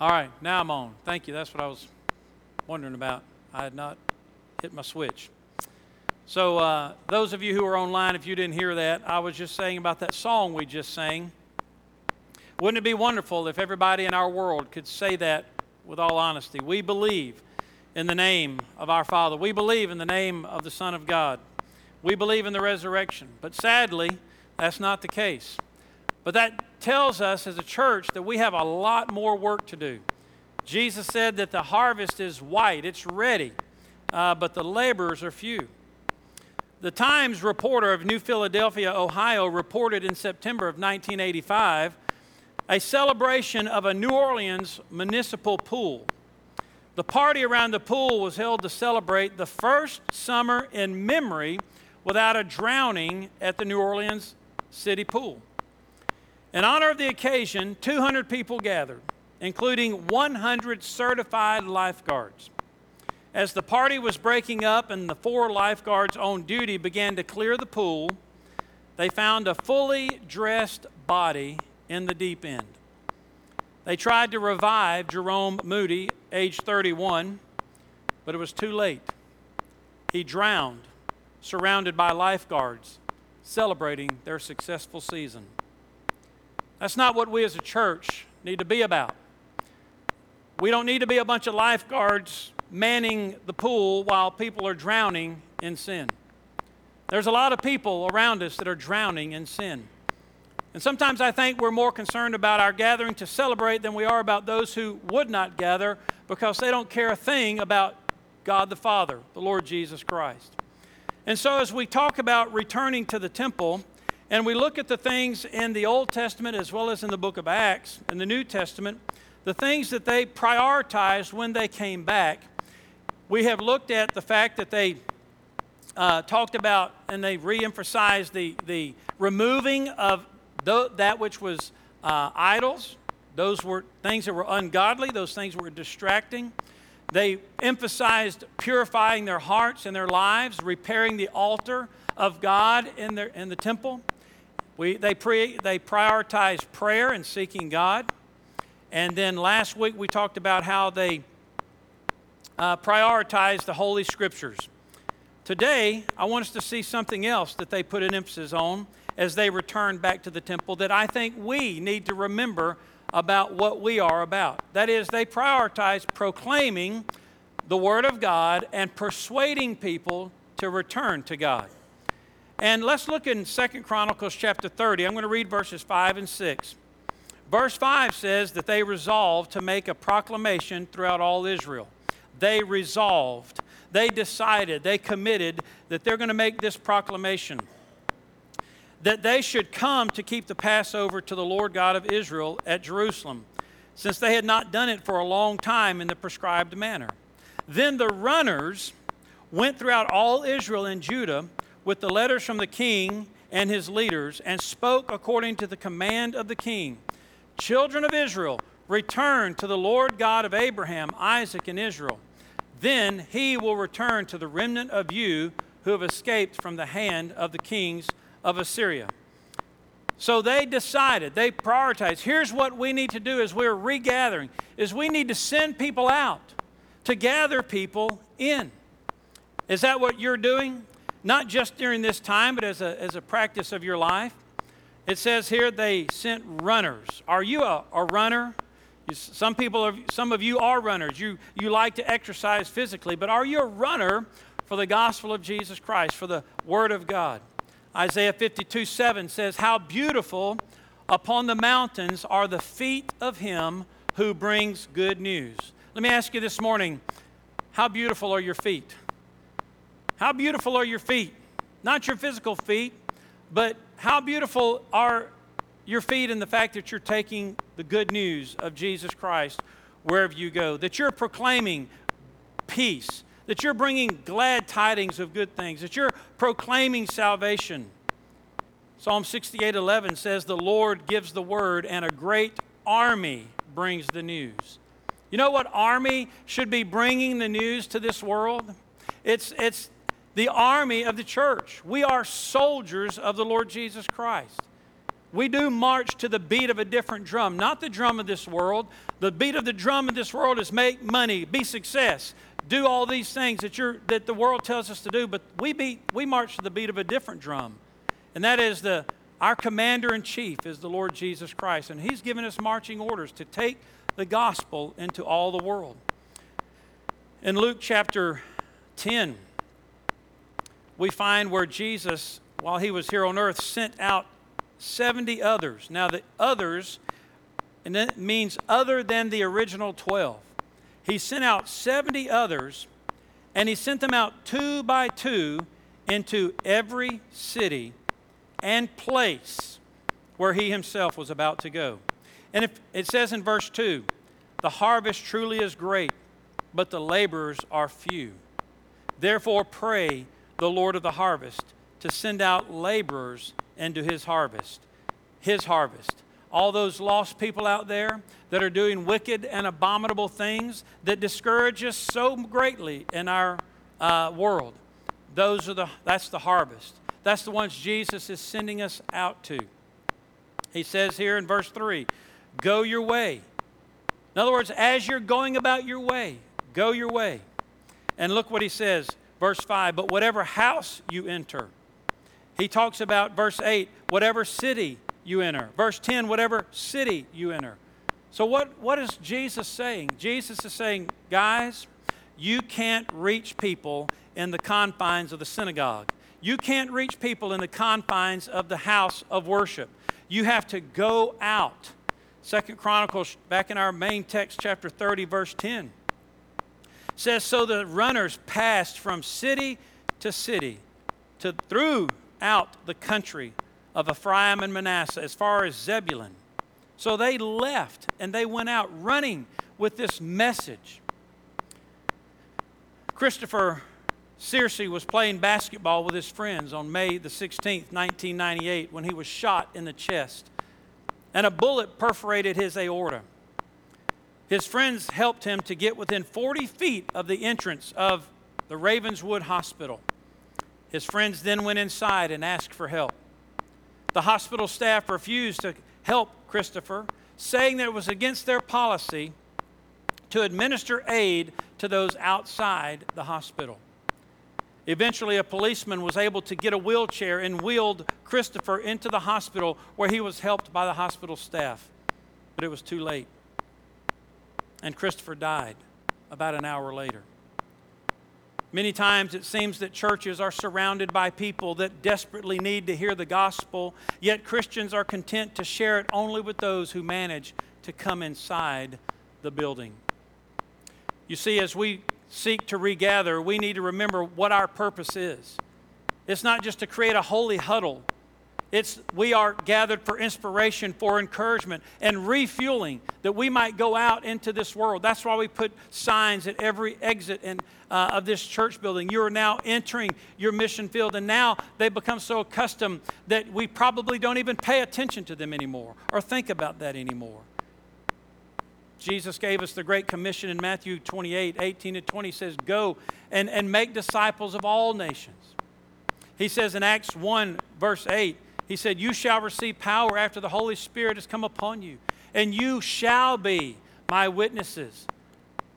All right, now I'm on. Thank you. That's what I was wondering about. I had not hit my switch. So, uh, those of you who are online, if you didn't hear that, I was just saying about that song we just sang. Wouldn't it be wonderful if everybody in our world could say that with all honesty? We believe in the name of our Father, we believe in the name of the Son of God, we believe in the resurrection. But sadly, that's not the case. But that tells us as a church that we have a lot more work to do. Jesus said that the harvest is white, it's ready, uh, but the laborers are few. The Times reporter of New Philadelphia, Ohio, reported in September of 1985 a celebration of a New Orleans municipal pool. The party around the pool was held to celebrate the first summer in memory without a drowning at the New Orleans city pool. In honor of the occasion, 200 people gathered, including 100 certified lifeguards. As the party was breaking up and the four lifeguards on duty began to clear the pool, they found a fully dressed body in the deep end. They tried to revive Jerome Moody, age 31, but it was too late. He drowned, surrounded by lifeguards, celebrating their successful season. That's not what we as a church need to be about. We don't need to be a bunch of lifeguards manning the pool while people are drowning in sin. There's a lot of people around us that are drowning in sin. And sometimes I think we're more concerned about our gathering to celebrate than we are about those who would not gather because they don't care a thing about God the Father, the Lord Jesus Christ. And so, as we talk about returning to the temple, and we look at the things in the Old Testament as well as in the book of Acts, in the New Testament, the things that they prioritized when they came back. We have looked at the fact that they uh, talked about and they re-emphasized the, the removing of th- that which was uh, idols. Those were things that were ungodly, those things were distracting. They emphasized purifying their hearts and their lives, repairing the altar of God in, their, in the temple. We, they, pre, they prioritize prayer and seeking God. And then last week we talked about how they uh, prioritize the Holy Scriptures. Today, I want us to see something else that they put an emphasis on as they return back to the temple that I think we need to remember about what we are about. That is, they prioritize proclaiming the Word of God and persuading people to return to God. And let's look in Second Chronicles chapter 30. I'm going to read verses 5 and 6. Verse 5 says that they resolved to make a proclamation throughout all Israel. They resolved, they decided, they committed that they're going to make this proclamation that they should come to keep the Passover to the Lord God of Israel at Jerusalem, since they had not done it for a long time in the prescribed manner. Then the runners went throughout all Israel and Judah with the letters from the king and his leaders and spoke according to the command of the king. Children of Israel, return to the Lord God of Abraham, Isaac, and Israel. Then he will return to the remnant of you who have escaped from the hand of the kings of Assyria. So they decided, they prioritized. Here's what we need to do as we're regathering is we need to send people out to gather people in. Is that what you're doing? Not just during this time, but as a, as a practice of your life. It says here they sent runners. Are you a, a runner? Some people, are, some of you are runners. You, you like to exercise physically, but are you a runner for the gospel of Jesus Christ, for the Word of God? Isaiah 52 7 says, How beautiful upon the mountains are the feet of him who brings good news. Let me ask you this morning how beautiful are your feet? How beautiful are your feet? Not your physical feet, but how beautiful are your feet in the fact that you're taking the good news of Jesus Christ wherever you go, that you're proclaiming peace, that you're bringing glad tidings of good things, that you're proclaiming salvation. Psalm 68:11 says the Lord gives the word and a great army brings the news. You know what army should be bringing the news to this world? It's it's the army of the church. We are soldiers of the Lord Jesus Christ. We do march to the beat of a different drum, not the drum of this world. The beat of the drum of this world is make money, be success, do all these things that, you're, that the world tells us to do, but we, beat, we march to the beat of a different drum. And that is the, our commander in chief is the Lord Jesus Christ. And he's given us marching orders to take the gospel into all the world. In Luke chapter 10, we find where Jesus, while he was here on earth, sent out 70 others. Now, the others, and that means other than the original 12 he sent out 70 others, and he sent them out two by two into every city and place where he himself was about to go. And if, it says in verse 2 the harvest truly is great, but the laborers are few. Therefore, pray the Lord of the harvest to send out laborers into his harvest. His harvest all those lost people out there that are doing wicked and abominable things that discourage us so greatly in our uh, world. Those are the, that's the harvest. That's the ones Jesus is sending us out to. He says here in verse 3 go your way. In other words, as you're going about your way, go your way. And look what he says, verse 5 but whatever house you enter, he talks about verse 8 whatever city you enter. Verse 10, whatever city you enter. So, what, what is Jesus saying? Jesus is saying, guys, you can't reach people in the confines of the synagogue. You can't reach people in the confines of the house of worship. You have to go out. Second Chronicles, back in our main text, chapter 30, verse 10, says, So the runners passed from city to city to throughout the country of Ephraim and Manasseh, as far as Zebulun. So they left and they went out running with this message. Christopher Searcy was playing basketball with his friends on May the 16th, 1998, when he was shot in the chest and a bullet perforated his aorta. His friends helped him to get within 40 feet of the entrance of the Ravenswood Hospital. His friends then went inside and asked for help. The hospital staff refused to help Christopher, saying that it was against their policy to administer aid to those outside the hospital. Eventually, a policeman was able to get a wheelchair and wheeled Christopher into the hospital where he was helped by the hospital staff. But it was too late. And Christopher died about an hour later. Many times it seems that churches are surrounded by people that desperately need to hear the gospel, yet Christians are content to share it only with those who manage to come inside the building. You see, as we seek to regather, we need to remember what our purpose is. It's not just to create a holy huddle it's we are gathered for inspiration, for encouragement, and refueling that we might go out into this world. That's why we put signs at every exit uh, of this church building. You are now entering your mission field, and now they become so accustomed that we probably don't even pay attention to them anymore or think about that anymore. Jesus gave us the Great Commission in Matthew 28 18 and 20 says, Go and, and make disciples of all nations. He says in Acts 1, verse 8, he said, You shall receive power after the Holy Spirit has come upon you, and you shall be my witnesses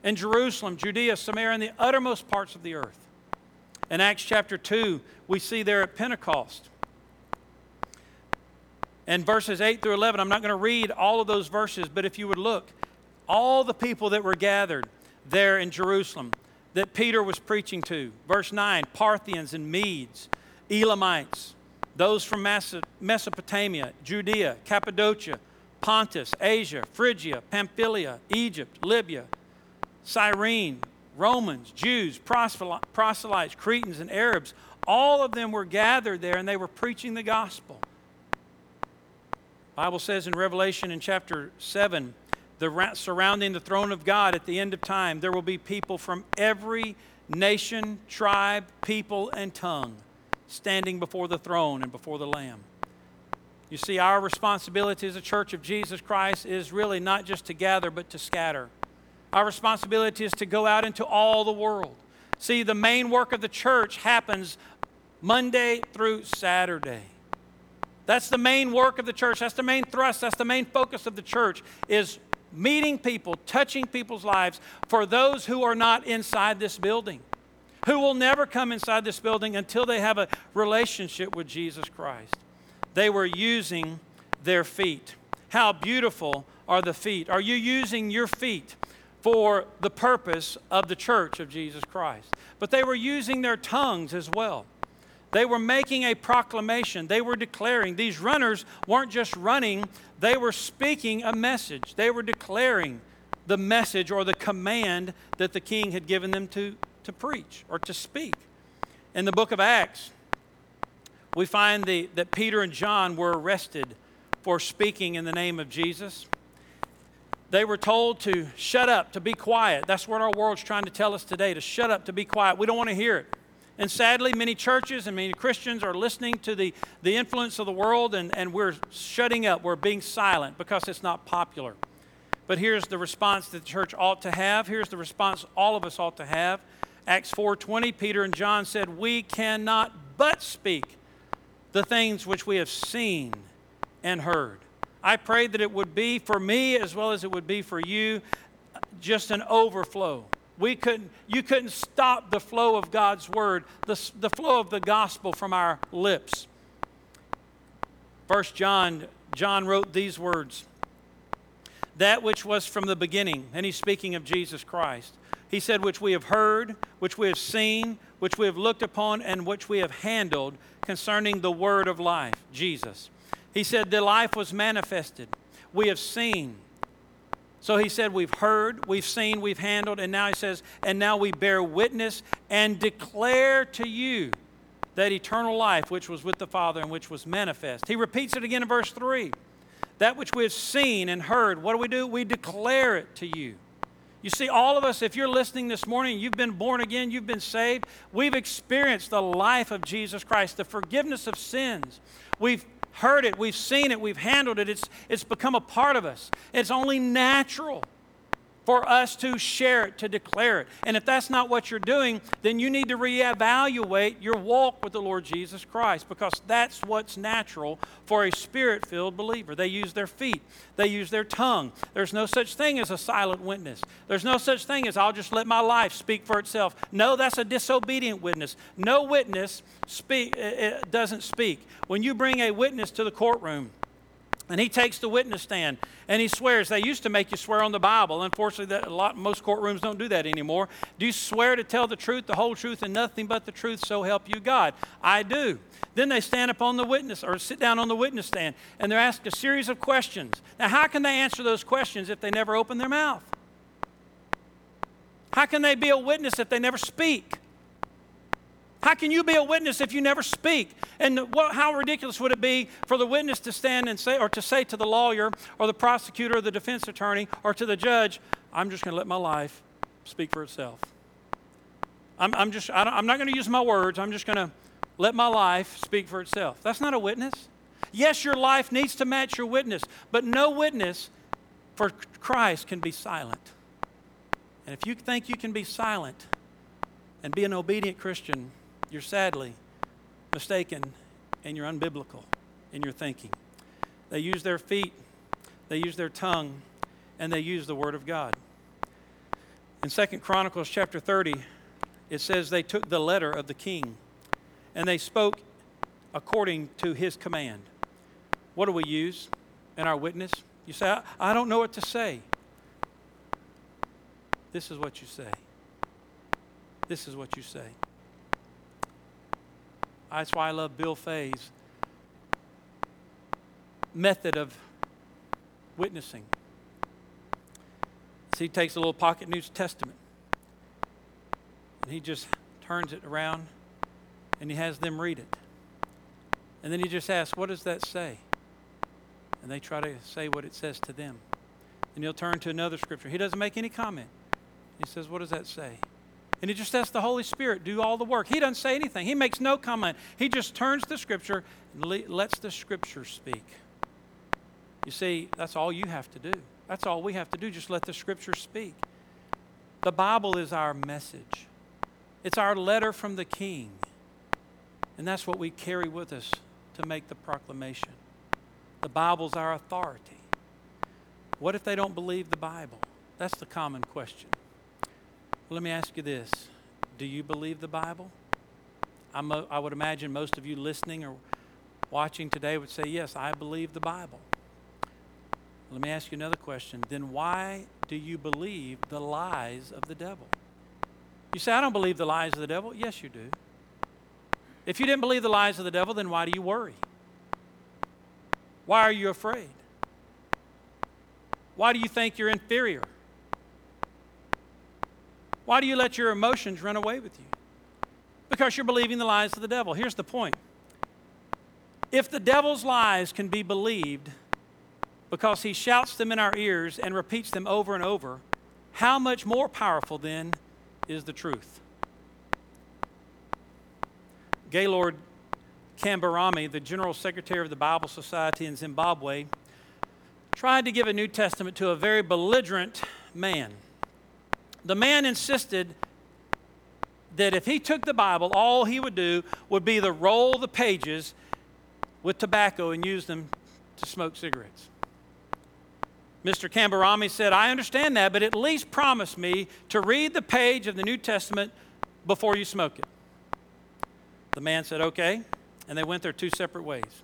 in Jerusalem, Judea, Samaria, and the uttermost parts of the earth. In Acts chapter 2, we see there at Pentecost. And verses 8 through 11, I'm not going to read all of those verses, but if you would look, all the people that were gathered there in Jerusalem that Peter was preaching to. Verse 9 Parthians and Medes, Elamites, those from Mesopotamia, Judea, Cappadocia, Pontus, Asia, Phrygia, Pamphylia, Egypt, Libya, Cyrene, Romans, Jews, proselytes, Cretans, and Arabs, all of them were gathered there and they were preaching the gospel. Bible says in Revelation in chapter 7, the, surrounding the throne of God at the end of time, there will be people from every nation, tribe, people, and tongue standing before the throne and before the Lamb. You see, our responsibility as a church of Jesus Christ is really not just to gather, but to scatter. Our responsibility is to go out into all the world. See, the main work of the church happens Monday through Saturday. That's the main work of the church. That's the main thrust. That's the main focus of the church is meeting people, touching people's lives for those who are not inside this building, who will never come inside this building until they have a relationship with Jesus Christ. They were using their feet. How beautiful are the feet? Are you using your feet for the purpose of the church of Jesus Christ? But they were using their tongues as well. They were making a proclamation. They were declaring. These runners weren't just running, they were speaking a message. They were declaring the message or the command that the king had given them to, to preach or to speak. In the book of Acts, we find the, that Peter and John were arrested for speaking in the name of Jesus. They were told to shut up, to be quiet. That's what our world's trying to tell us today to shut up, to be quiet. We don't want to hear it. And sadly, many churches and many Christians are listening to the, the influence of the world, and, and we're shutting up. We're being silent because it's not popular. But here's the response that the church ought to have. Here's the response all of us ought to have. Acts 4:20, Peter and John said, "We cannot but speak the things which we have seen and heard." I pray that it would be for me as well as it would be for you just an overflow we couldn't, you couldn't stop the flow of God's word, the, the flow of the gospel from our lips. First John, John wrote these words That which was from the beginning, and he's speaking of Jesus Christ. He said, Which we have heard, which we have seen, which we have looked upon, and which we have handled concerning the word of life, Jesus. He said, The life was manifested. We have seen so he said, We've heard, we've seen, we've handled, and now he says, And now we bear witness and declare to you that eternal life which was with the Father and which was manifest. He repeats it again in verse 3. That which we have seen and heard, what do we do? We declare it to you. You see, all of us, if you're listening this morning, you've been born again, you've been saved, we've experienced the life of Jesus Christ, the forgiveness of sins. We've heard it, we've seen it, we've handled it. It's, it's become a part of us. It's only natural for us to share it, to declare it. And if that's not what you're doing, then you need to reevaluate your walk with the Lord Jesus Christ because that's what's natural for a spirit filled believer. They use their feet, they use their tongue. There's no such thing as a silent witness, there's no such thing as I'll just let my life speak for itself. No, that's a disobedient witness. No witness speak, eh, eh, doesn't speak. When you bring a witness to the courtroom, and he takes the witness stand and he swears. They used to make you swear on the Bible. Unfortunately, that, a lot, most courtrooms don't do that anymore. Do you swear to tell the truth, the whole truth, and nothing but the truth, so help you God? I do. Then they stand up on the witness or sit down on the witness stand and they're asked a series of questions. Now, how can they answer those questions if they never open their mouth? How can they be a witness if they never speak? How can you be a witness if you never speak? And what, how ridiculous would it be for the witness to stand and say, or to say to the lawyer, or the prosecutor, or the defense attorney, or to the judge, I'm just going to let my life speak for itself. I'm, I'm just, I am not going to use my words. I'm just going to let my life speak for itself. That's not a witness. Yes, your life needs to match your witness, but no witness for Christ can be silent. And if you think you can be silent and be an obedient Christian, you're sadly mistaken and you're unbiblical in your thinking. They use their feet, they use their tongue, and they use the word of God. In Second Chronicles chapter 30, it says they took the letter of the king and they spoke according to his command. What do we use in our witness? You say, I, I don't know what to say. This is what you say. This is what you say. That's why I love Bill Fay's method of witnessing. So he takes a little pocket New Testament and he just turns it around and he has them read it. And then he just asks, What does that say? And they try to say what it says to them. And he'll turn to another scripture. He doesn't make any comment. He says, What does that say? And he just lets the Holy Spirit do all the work. He doesn't say anything, he makes no comment. He just turns the Scripture and le- lets the Scripture speak. You see, that's all you have to do. That's all we have to do, just let the Scripture speak. The Bible is our message, it's our letter from the King. And that's what we carry with us to make the proclamation. The Bible's our authority. What if they don't believe the Bible? That's the common question. Let me ask you this Do you believe the Bible? I'm, I would imagine most of you listening or watching today would say, Yes, I believe the Bible. Let me ask you another question. Then why do you believe the lies of the devil? You say, I don't believe the lies of the devil. Yes, you do. If you didn't believe the lies of the devil, then why do you worry? Why are you afraid? Why do you think you're inferior? Why do you let your emotions run away with you? Because you're believing the lies of the devil. Here's the point if the devil's lies can be believed because he shouts them in our ears and repeats them over and over, how much more powerful then is the truth? Gaylord Kambarami, the General Secretary of the Bible Society in Zimbabwe, tried to give a New Testament to a very belligerent man. The man insisted that if he took the Bible, all he would do would be to roll the pages with tobacco and use them to smoke cigarettes. Mr. Kambarami said, I understand that, but at least promise me to read the page of the New Testament before you smoke it. The man said, Okay, and they went their two separate ways.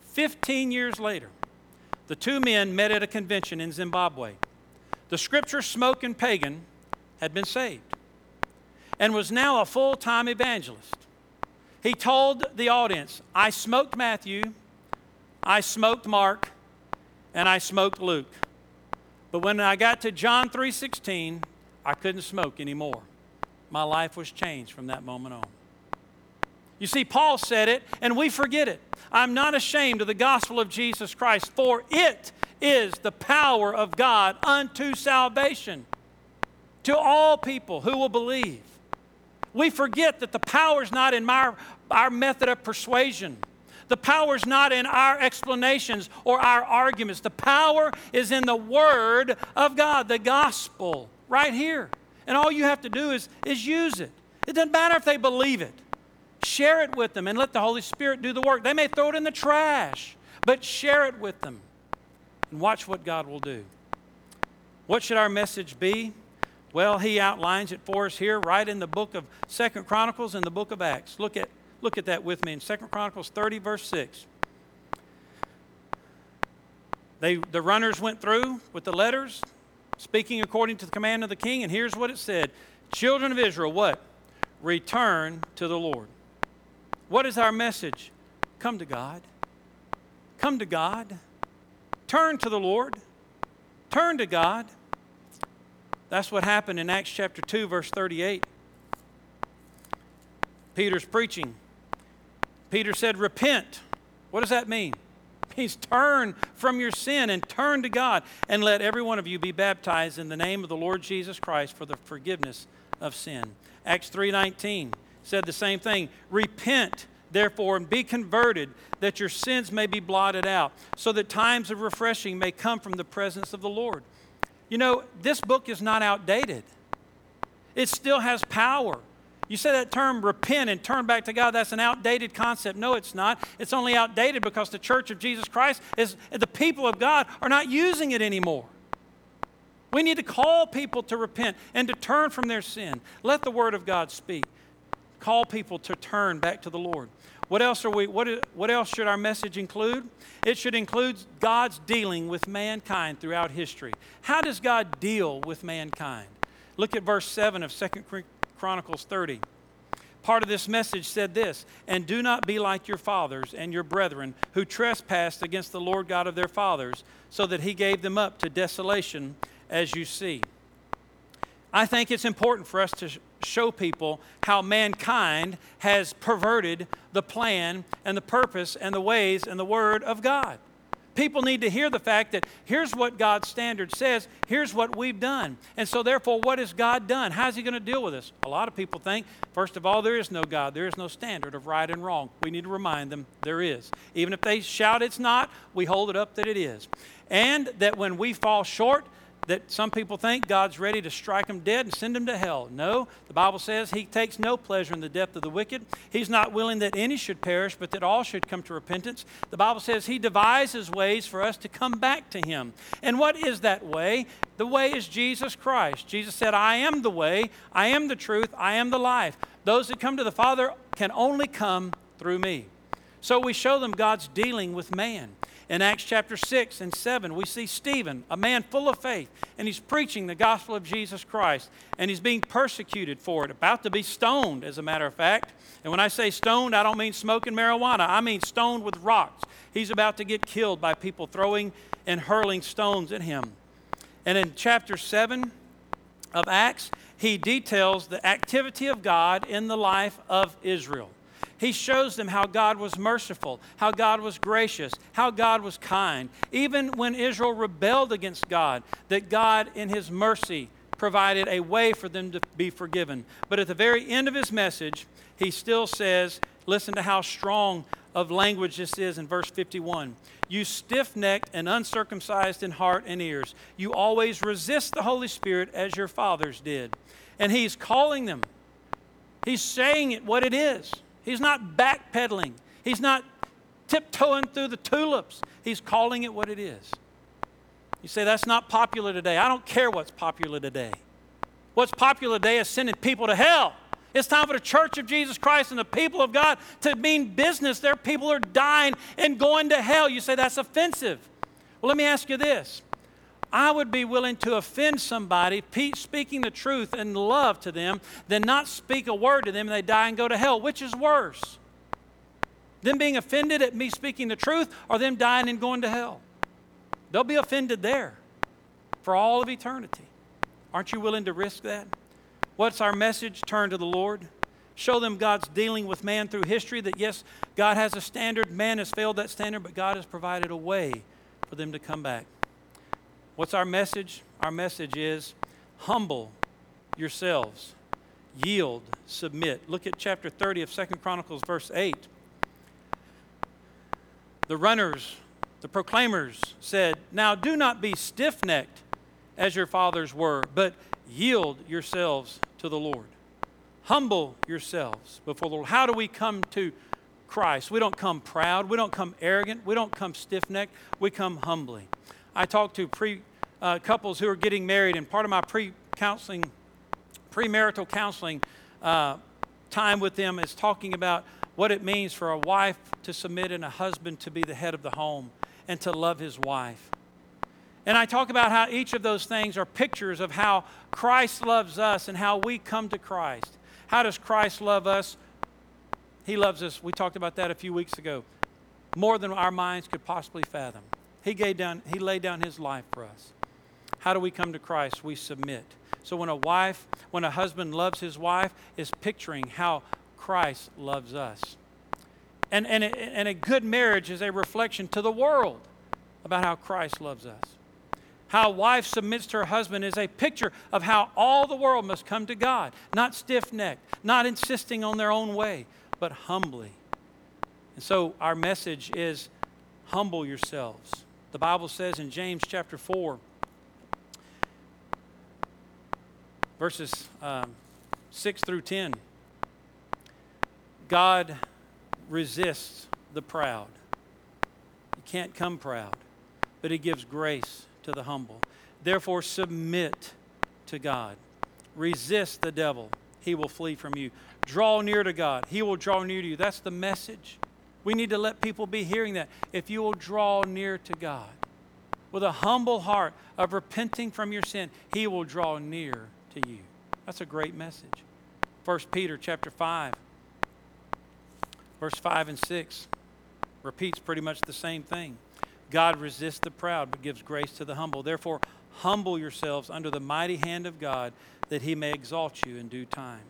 Fifteen years later, the two men met at a convention in Zimbabwe. The scripture smoking pagan had been saved and was now a full time evangelist. He told the audience, I smoked Matthew, I smoked Mark, and I smoked Luke. But when I got to John 3:16, I couldn't smoke anymore. My life was changed from that moment on. You see, Paul said it, and we forget it. I'm not ashamed of the gospel of Jesus Christ, for it is the power of God unto salvation to all people who will believe. We forget that the power is not in our, our method of persuasion. The power is not in our explanations or our arguments. The power is in the Word of God, the gospel, right here. And all you have to do is, is use it. It doesn't matter if they believe it. Share it with them and let the Holy Spirit do the work. They may throw it in the trash, but share it with them and watch what God will do. What should our message be? Well, he outlines it for us here right in the book of Second Chronicles and the book of Acts. Look at, look at that with me in Second Chronicles 30, verse 6. They, the runners went through with the letters, speaking according to the command of the king, and here's what it said Children of Israel, what? Return to the Lord. What is our message? Come to God. Come to God. Turn to the Lord. Turn to God. That's what happened in Acts chapter 2, verse 38. Peter's preaching. Peter said, Repent. What does that mean? It means turn from your sin and turn to God and let every one of you be baptized in the name of the Lord Jesus Christ for the forgiveness of sin. Acts 3:19 said the same thing. Repent therefore and be converted that your sins may be blotted out so that times of refreshing may come from the presence of the Lord. You know, this book is not outdated, it still has power. You say that term repent and turn back to God, that's an outdated concept. No, it's not. It's only outdated because the church of Jesus Christ is the people of God are not using it anymore. We need to call people to repent and to turn from their sin. Let the word of God speak. Call people to turn back to the Lord. What else are we what, what else should our message include? It should include God's dealing with mankind throughout history. How does God deal with mankind? Look at verse 7 of 2 Chronicles 30. Part of this message said this And do not be like your fathers and your brethren who trespassed against the Lord God of their fathers, so that he gave them up to desolation, as you see. I think it's important for us to show people how mankind has perverted the plan and the purpose and the ways and the word of God. People need to hear the fact that here's what God's standard says, here's what we've done. And so, therefore, what has God done? How's He going to deal with us? A lot of people think, first of all, there is no God, there is no standard of right and wrong. We need to remind them there is. Even if they shout it's not, we hold it up that it is. And that when we fall short, that some people think God's ready to strike them dead and send them to hell. No, the Bible says He takes no pleasure in the death of the wicked. He's not willing that any should perish, but that all should come to repentance. The Bible says He devises ways for us to come back to Him. And what is that way? The way is Jesus Christ. Jesus said, I am the way, I am the truth, I am the life. Those that come to the Father can only come through me. So we show them God's dealing with man. In Acts chapter 6 and 7, we see Stephen, a man full of faith, and he's preaching the gospel of Jesus Christ, and he's being persecuted for it, about to be stoned, as a matter of fact. And when I say stoned, I don't mean smoking marijuana, I mean stoned with rocks. He's about to get killed by people throwing and hurling stones at him. And in chapter 7 of Acts, he details the activity of God in the life of Israel. He shows them how God was merciful, how God was gracious, how God was kind. Even when Israel rebelled against God, that God, in His mercy, provided a way for them to be forgiven. But at the very end of his message, he still says, listen to how strong of language this is in verse 51. You stiff necked and uncircumcised in heart and ears, you always resist the Holy Spirit as your fathers did. And he's calling them, he's saying it what it is. He's not backpedaling. He's not tiptoeing through the tulips. He's calling it what it is. You say, that's not popular today. I don't care what's popular today. What's popular today is sending people to hell. It's time for the church of Jesus Christ and the people of God to mean business. Their people are dying and going to hell. You say that's offensive. Well, let me ask you this I would be willing to offend somebody speaking the truth and love to them than not speak a word to them and they die and go to hell. Which is worse? Them being offended at me speaking the truth or them dying and going to hell? They'll be offended there for all of eternity. Aren't you willing to risk that? What's our message? Turn to the Lord. Show them God's dealing with man through history, that yes, God has a standard, man has failed that standard, but God has provided a way for them to come back. What's our message? Our message is humble yourselves, yield, submit. Look at chapter 30 of Second Chronicles, verse 8. The runners, the proclaimers said, Now do not be stiff necked as your fathers were, but yield yourselves to the Lord. Humble yourselves before the Lord. How do we come to Christ? We don't come proud, we don't come arrogant, we don't come stiff necked, we come humbly. I talk to pre uh, couples who are getting married, and part of my pre counseling, premarital counseling uh, time with them is talking about what it means for a wife to submit and a husband to be the head of the home and to love his wife. And I talk about how each of those things are pictures of how Christ loves us and how we come to Christ. How does Christ love us? He loves us, we talked about that a few weeks ago, more than our minds could possibly fathom. He, gave down, he laid down his life for us. How do we come to Christ? We submit. So when a wife, when a husband loves his wife, is picturing how Christ loves us. And, and, and a good marriage is a reflection to the world about how Christ loves us. How a wife submits to her husband is a picture of how all the world must come to God, not stiff necked, not insisting on their own way, but humbly. And so our message is humble yourselves. The Bible says in James chapter 4, verses um, 6 through 10, God resists the proud. You can't come proud, but He gives grace to the humble. Therefore, submit to God. Resist the devil, he will flee from you. Draw near to God, he will draw near to you. That's the message. We need to let people be hearing that. If you will draw near to God with a humble heart of repenting from your sin, He will draw near to you. That's a great message. 1 Peter chapter 5, verse 5 and 6 repeats pretty much the same thing. God resists the proud, but gives grace to the humble. Therefore, humble yourselves under the mighty hand of God, that he may exalt you in due time.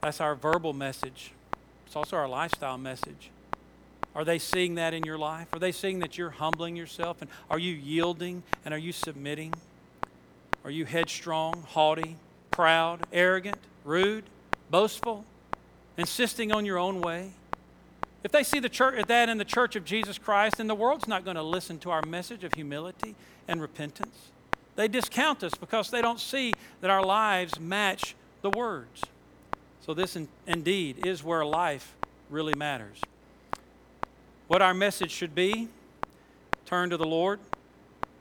That's our verbal message. It's also our lifestyle message. Are they seeing that in your life? Are they seeing that you're humbling yourself? And are you yielding? And are you submitting? Are you headstrong, haughty, proud, arrogant, rude, boastful, insisting on your own way? If they see the church, that in the church of Jesus Christ, then the world's not going to listen to our message of humility and repentance. They discount us because they don't see that our lives match the words. So, this in, indeed is where life really matters. What our message should be turn to the Lord,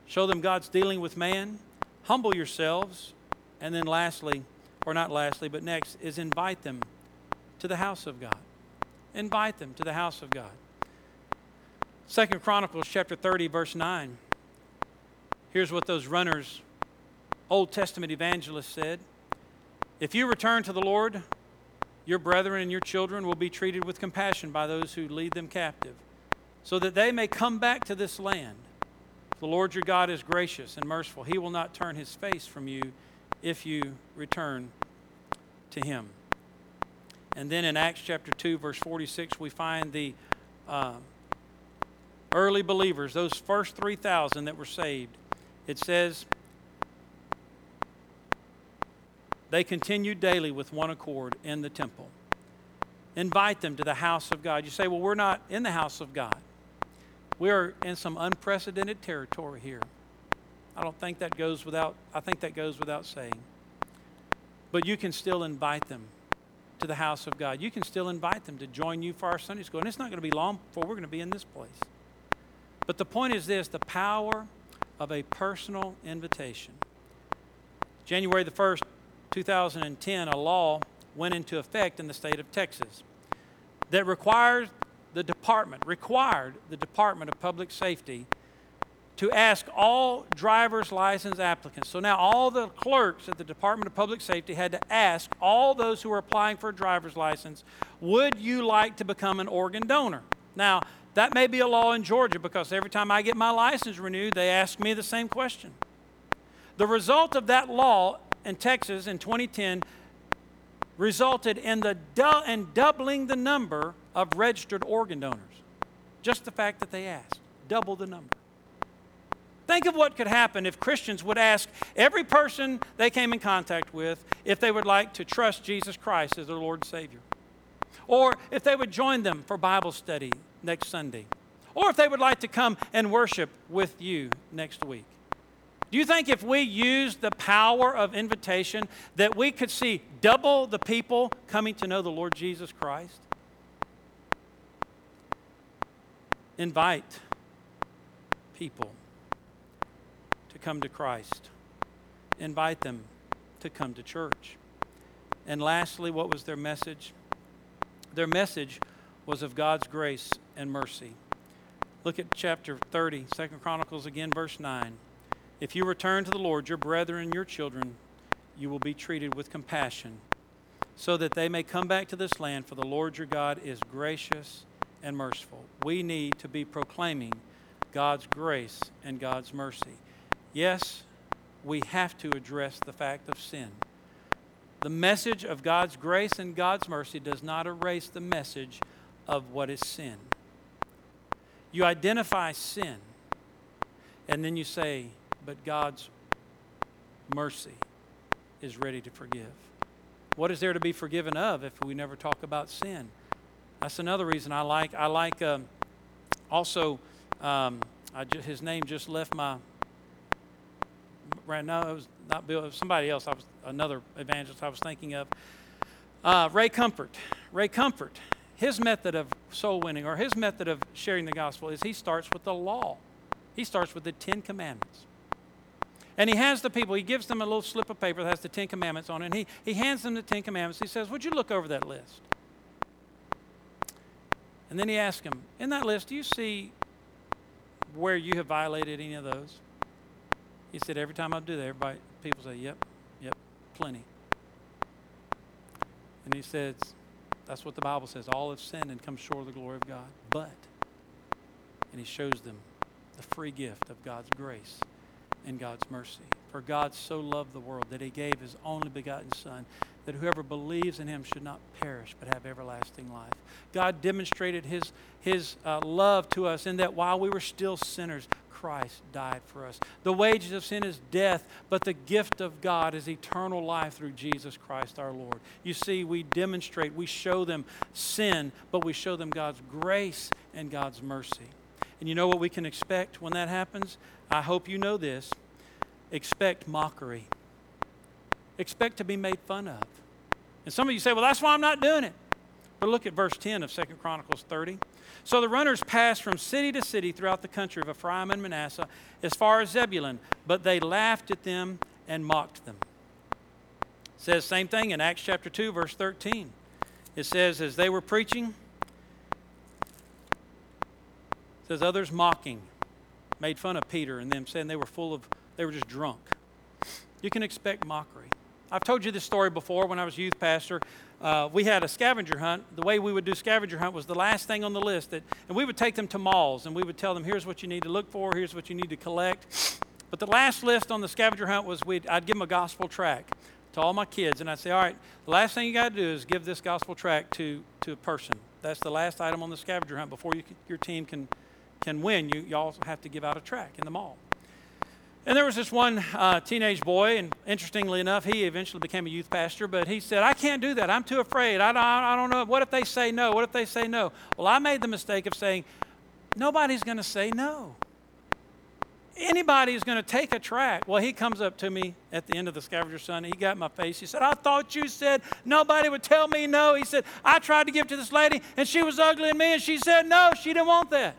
show them God's dealing with man, humble yourselves, and then lastly, or not lastly, but next, is invite them to the house of God. Invite them to the house of God. Second Chronicles chapter 30, verse 9. Here's what those runners, Old Testament evangelists said. If you return to the Lord, your brethren and your children will be treated with compassion by those who lead them captive, so that they may come back to this land. The Lord your God is gracious and merciful. He will not turn his face from you if you return to him. And then in Acts chapter 2, verse 46, we find the uh, early believers, those first 3,000 that were saved. It says, they continued daily with one accord in the temple. Invite them to the house of God. You say, well, we're not in the house of God. We are in some unprecedented territory here. I don't think that goes without, I think that goes without saying. But you can still invite them to the house of God. You can still invite them to join you for our Sunday school. And it's not going to be long before we're going to be in this place. But the point is this the power of a personal invitation. January the 1st, 2010, a law went into effect in the state of Texas that requires the department, required the Department of Public Safety to ask all driver's license applicants. So now all the clerks at the Department of Public Safety had to ask all those who were applying for a driver's license, would you like to become an organ donor? Now, that may be a law in Georgia because every time I get my license renewed, they ask me the same question. The result of that law in Texas in 2010 resulted in, the du- in doubling the number of registered organ donors. Just the fact that they asked, double the number. Think of what could happen if Christians would ask every person they came in contact with if they would like to trust Jesus Christ as their Lord and Savior. Or if they would join them for Bible study next Sunday. Or if they would like to come and worship with you next week. Do you think if we used the power of invitation that we could see double the people coming to know the Lord Jesus Christ? Invite people to come to Christ. Invite them to come to church. And lastly, what was their message? Their message was of God's grace and mercy. Look at chapter 30, 2 Chronicles again, verse 9. If you return to the Lord, your brethren your children, you will be treated with compassion, so that they may come back to this land, for the Lord your God is gracious and merciful. We need to be proclaiming God's grace and God's mercy. Yes, we have to address the fact of sin. The message of God's grace and God's mercy does not erase the message of what is sin. You identify sin, and then you say, but God's mercy is ready to forgive. What is there to be forgiven of if we never talk about sin? That's another reason I like. I like um, also. Um, just, his name just left my right now. It was not Bill. Was somebody else. I was another evangelist I was thinking of. Uh, Ray Comfort. Ray Comfort. His method of soul winning or his method of sharing the gospel is he starts with the law. He starts with the Ten Commandments. And he has the people, he gives them a little slip of paper that has the Ten Commandments on it, and he, he hands them the Ten Commandments. He says, Would you look over that list? And then he asks them, In that list, do you see where you have violated any of those? He said, every time I do that, everybody, people say, yep, yep, plenty. And he says, that's what the Bible says. All have sinned and come short of the glory of God. But, and he shows them the free gift of God's grace and God's mercy. For God so loved the world that he gave his only begotten Son, that whoever believes in him should not perish but have everlasting life. God demonstrated his, his uh, love to us in that while we were still sinners, Christ died for us. The wages of sin is death, but the gift of God is eternal life through Jesus Christ our Lord. You see, we demonstrate, we show them sin, but we show them God's grace and God's mercy. And you know what we can expect when that happens? I hope you know this. Expect mockery expect to be made fun of. And some of you say, well, that's why I'm not doing it. But look at verse 10 of 2 Chronicles 30. So the runners passed from city to city throughout the country of Ephraim and Manasseh as far as Zebulun, but they laughed at them and mocked them. It says same thing in Acts chapter 2 verse 13. It says as they were preaching says others mocking made fun of Peter and them saying they were full of they were just drunk. You can expect mockery. I've told you this story before when I was youth pastor. Uh, we had a scavenger hunt. The way we would do scavenger hunt was the last thing on the list. That, and we would take them to malls and we would tell them, here's what you need to look for, here's what you need to collect. But the last list on the scavenger hunt was we'd, I'd give them a gospel tract to all my kids. And I'd say, all right, the last thing you got to do is give this gospel tract to, to a person. That's the last item on the scavenger hunt. Before you, your team can, can win, you, also have to give out a track in the mall. And there was this one uh, teenage boy, and interestingly enough, he eventually became a youth pastor, but he said, I can't do that. I'm too afraid. I don't, I don't know. What if they say no? What if they say no? Well, I made the mistake of saying, nobody's going to say no. Anybody is going to take a track. Well, he comes up to me at the end of the scavenger hunt. He got my face. He said, I thought you said nobody would tell me no. He said, I tried to give to this lady, and she was ugly in me, and she said no, she didn't want that.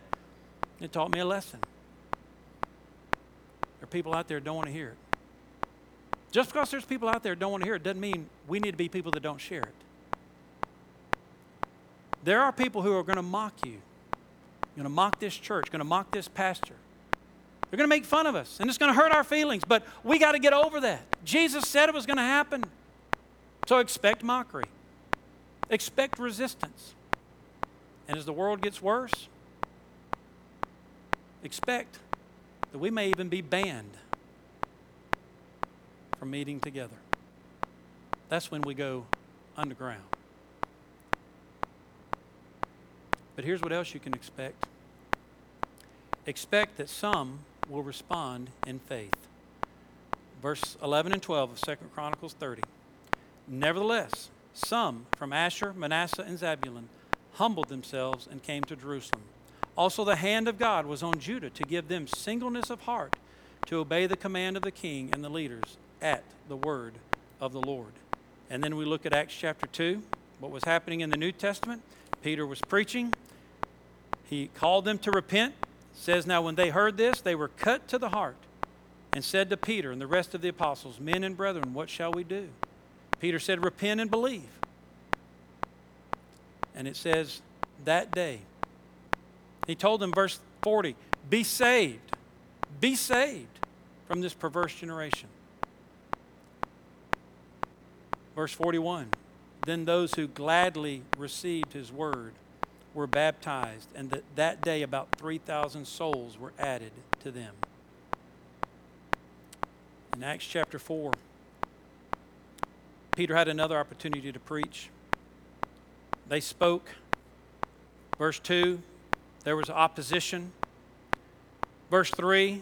It taught me a lesson There are people out there don't want to hear it. Just because there's people out there don't want to hear it doesn't mean we need to be people that don't share it. There are people who are going to mock you, going to mock this church, going to mock this pastor. They're going to make fun of us, and it's going to hurt our feelings, but we got to get over that. Jesus said it was going to happen. So expect mockery, expect resistance. And as the world gets worse, expect that we may even be banned from meeting together. That's when we go underground. But here's what else you can expect expect that some will respond in faith. Verse 11 and 12 of 2 Chronicles 30. Nevertheless, some from Asher, Manasseh, and Zebulun humbled themselves and came to Jerusalem. Also, the hand of God was on Judah to give them singleness of heart to obey the command of the king and the leaders at the word of the Lord. And then we look at Acts chapter 2, what was happening in the New Testament. Peter was preaching, he called them to repent. says, Now, when they heard this, they were cut to the heart and said to Peter and the rest of the apostles, Men and brethren, what shall we do? Peter said, Repent and believe. And it says, That day, he told them, verse 40, be saved. Be saved from this perverse generation. Verse 41 Then those who gladly received his word were baptized, and that, that day about 3,000 souls were added to them. In Acts chapter 4, Peter had another opportunity to preach. They spoke. Verse 2 there was opposition. Verse 3,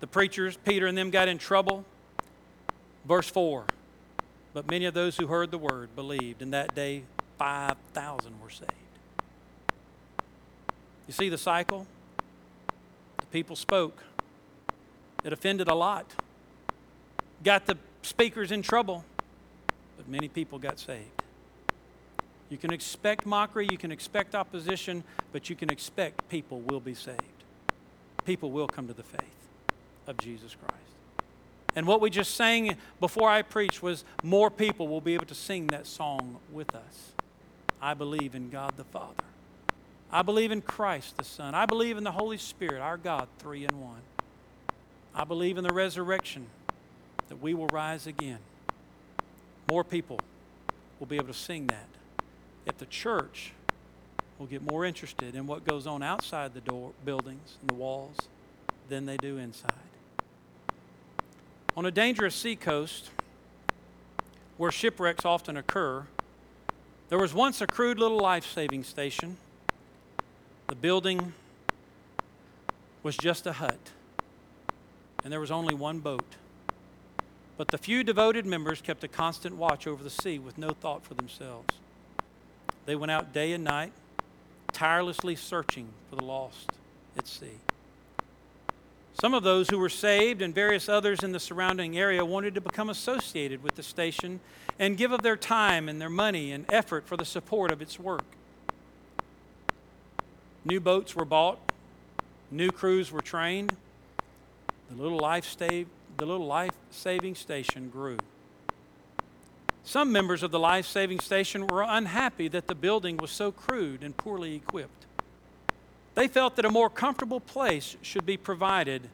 the preachers, Peter and them, got in trouble. Verse 4, but many of those who heard the word believed, and that day 5,000 were saved. You see the cycle? The people spoke. It offended a lot. Got the speakers in trouble, but many people got saved. You can expect mockery, you can expect opposition, but you can expect people will be saved. People will come to the faith of Jesus Christ. And what we just sang before I preached was more people will be able to sing that song with us. I believe in God the Father. I believe in Christ the Son. I believe in the Holy Spirit, our God, three in one. I believe in the resurrection, that we will rise again. More people will be able to sing that if the church will get more interested in what goes on outside the door buildings and the walls than they do inside. On a dangerous seacoast, where shipwrecks often occur, there was once a crude little life saving station. The building was just a hut, and there was only one boat. But the few devoted members kept a constant watch over the sea with no thought for themselves. They went out day and night, tirelessly searching for the lost at sea. Some of those who were saved and various others in the surrounding area wanted to become associated with the station and give of their time and their money and effort for the support of its work. New boats were bought, new crews were trained. The little life, the little life saving station grew. Some members of the life saving station were unhappy that the building was so crude and poorly equipped. They felt that a more comfortable place should be provided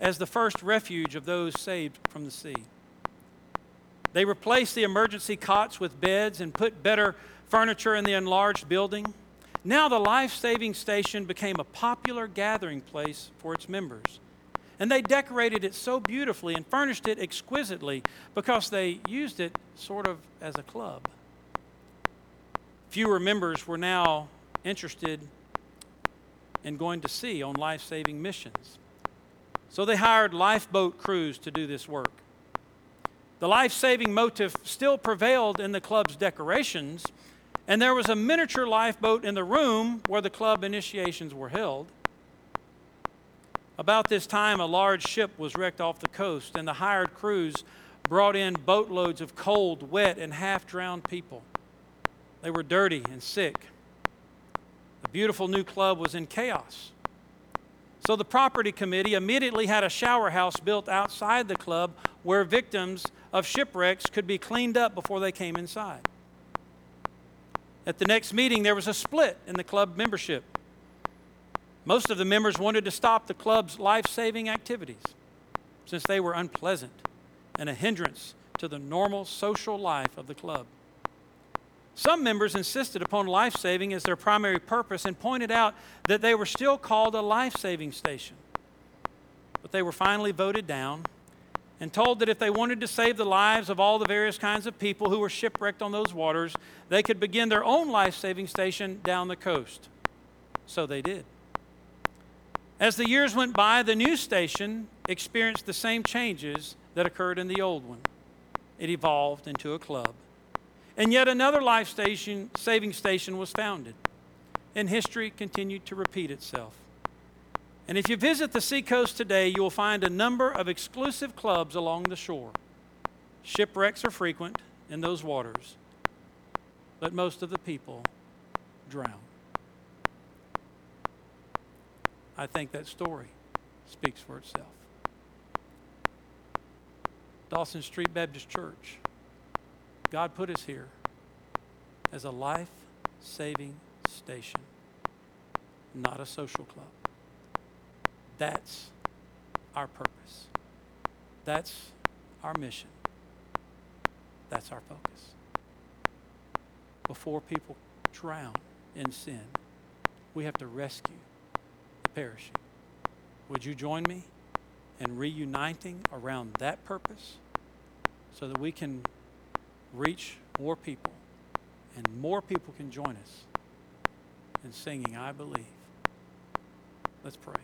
as the first refuge of those saved from the sea. They replaced the emergency cots with beds and put better furniture in the enlarged building. Now, the life saving station became a popular gathering place for its members. And they decorated it so beautifully and furnished it exquisitely because they used it sort of as a club. Fewer members were now interested in going to sea on life saving missions. So they hired lifeboat crews to do this work. The life saving motive still prevailed in the club's decorations, and there was a miniature lifeboat in the room where the club initiations were held. About this time, a large ship was wrecked off the coast, and the hired crews brought in boatloads of cold, wet, and half drowned people. They were dirty and sick The beautiful new club was in chaos. So the property committee immediately had a shower house built outside the club where victims of shipwrecks could be cleaned up before they came inside. At the next meeting, there was a split in the club membership. Most of the members wanted to stop the club's life saving activities since they were unpleasant and a hindrance to the normal social life of the club. Some members insisted upon life saving as their primary purpose and pointed out that they were still called a life saving station. But they were finally voted down and told that if they wanted to save the lives of all the various kinds of people who were shipwrecked on those waters, they could begin their own life saving station down the coast. So they did. As the years went by, the new station experienced the same changes that occurred in the old one. It evolved into a club. And yet another life station, saving station was founded. And history continued to repeat itself. And if you visit the seacoast today, you will find a number of exclusive clubs along the shore. Shipwrecks are frequent in those waters, but most of the people drown. I think that story speaks for itself. Dawson Street Baptist Church God put us here as a life saving station, not a social club. That's our purpose. That's our mission. That's our focus. Before people drown in sin, we have to rescue perishing. Would you join me in reuniting around that purpose so that we can reach more people, and more people can join us in singing, I believe. Let's pray.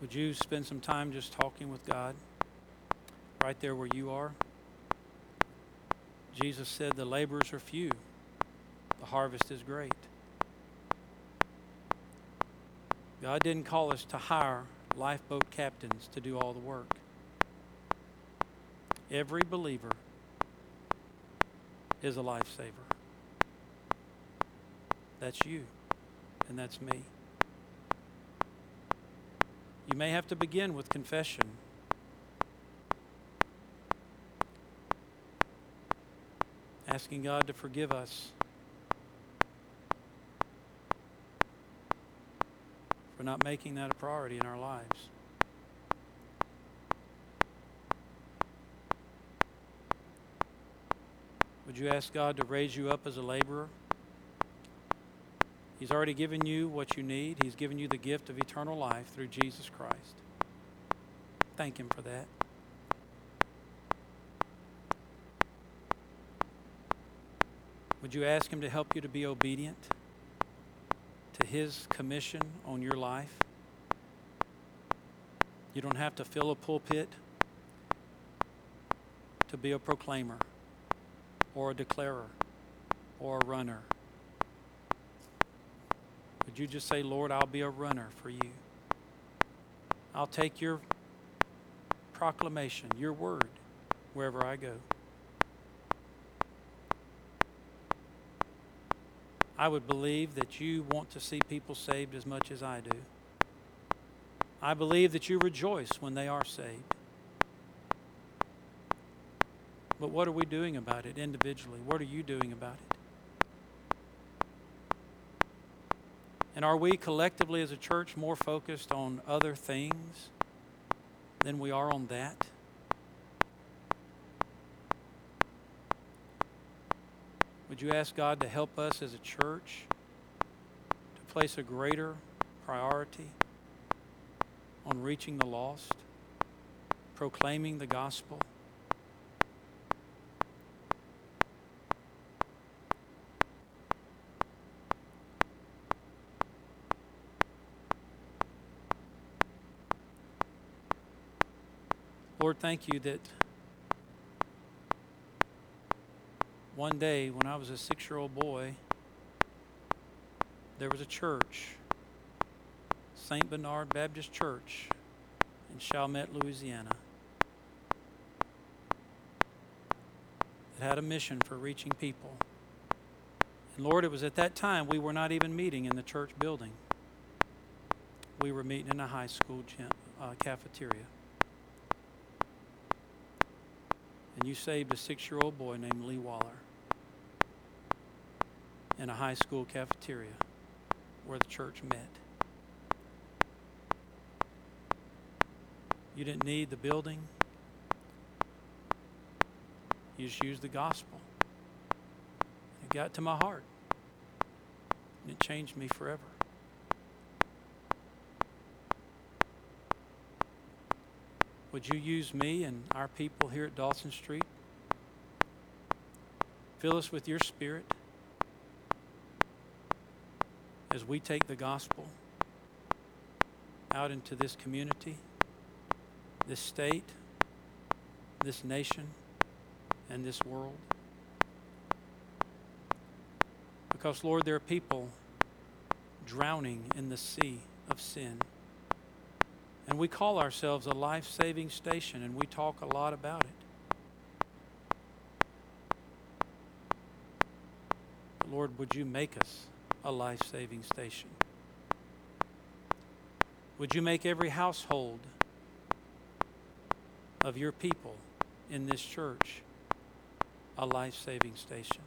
Would you spend some time just talking with God right there where you are? Jesus said, The laborers are few, the harvest is great. God didn't call us to hire lifeboat captains to do all the work. Every believer is a lifesaver. That's you, and that's me. You may have to begin with confession. asking God to forgive us for not making that a priority in our lives. Would you ask God to raise you up as a laborer? He's already given you what you need. He's given you the gift of eternal life through Jesus Christ. Thank Him for that. Would you ask Him to help you to be obedient to His commission on your life? You don't have to fill a pulpit to be a proclaimer or a declarer or a runner. Would you just say, Lord, I'll be a runner for you? I'll take your proclamation, your word, wherever I go. I would believe that you want to see people saved as much as I do. I believe that you rejoice when they are saved. But what are we doing about it individually? What are you doing about it? And are we collectively as a church more focused on other things than we are on that? Would you ask God to help us as a church to place a greater priority on reaching the lost, proclaiming the gospel? Lord, thank you that one day when I was a six year old boy, there was a church, St. Bernard Baptist Church in Chalmette, Louisiana, that had a mission for reaching people. And Lord, it was at that time we were not even meeting in the church building. We were meeting in a high school gym, uh, cafeteria. And you saved a six year old boy named Lee Waller in a high school cafeteria where the church met. You didn't need the building, you just used the gospel. It got to my heart, and it changed me forever. Would you use me and our people here at Dawson Street? Fill us with your spirit as we take the gospel out into this community, this state, this nation, and this world. Because, Lord, there are people drowning in the sea of sin. And we call ourselves a life saving station, and we talk a lot about it. Lord, would you make us a life saving station? Would you make every household of your people in this church a life saving station?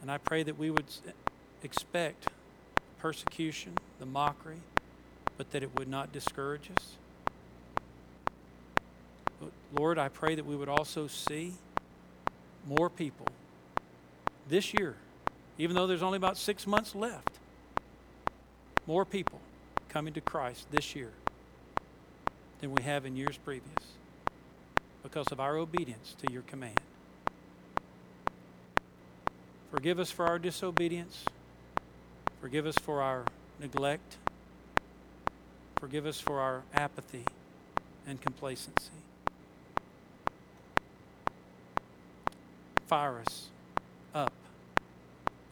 And I pray that we would expect persecution, the mockery, but that it would not discourage us. But Lord, I pray that we would also see more people this year, even though there's only about six months left, more people coming to Christ this year than we have in years previous because of our obedience to your command. Forgive us for our disobedience. Forgive us for our neglect. Forgive us for our apathy and complacency. Fire us up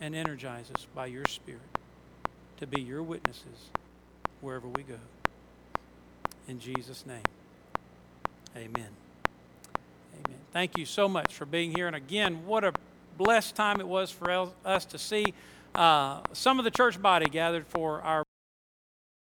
and energize us by your Spirit to be your witnesses wherever we go. In Jesus' name, amen. Amen. Thank you so much for being here. And again, what a blessed time it was for us to see uh, some of the church body gathered for our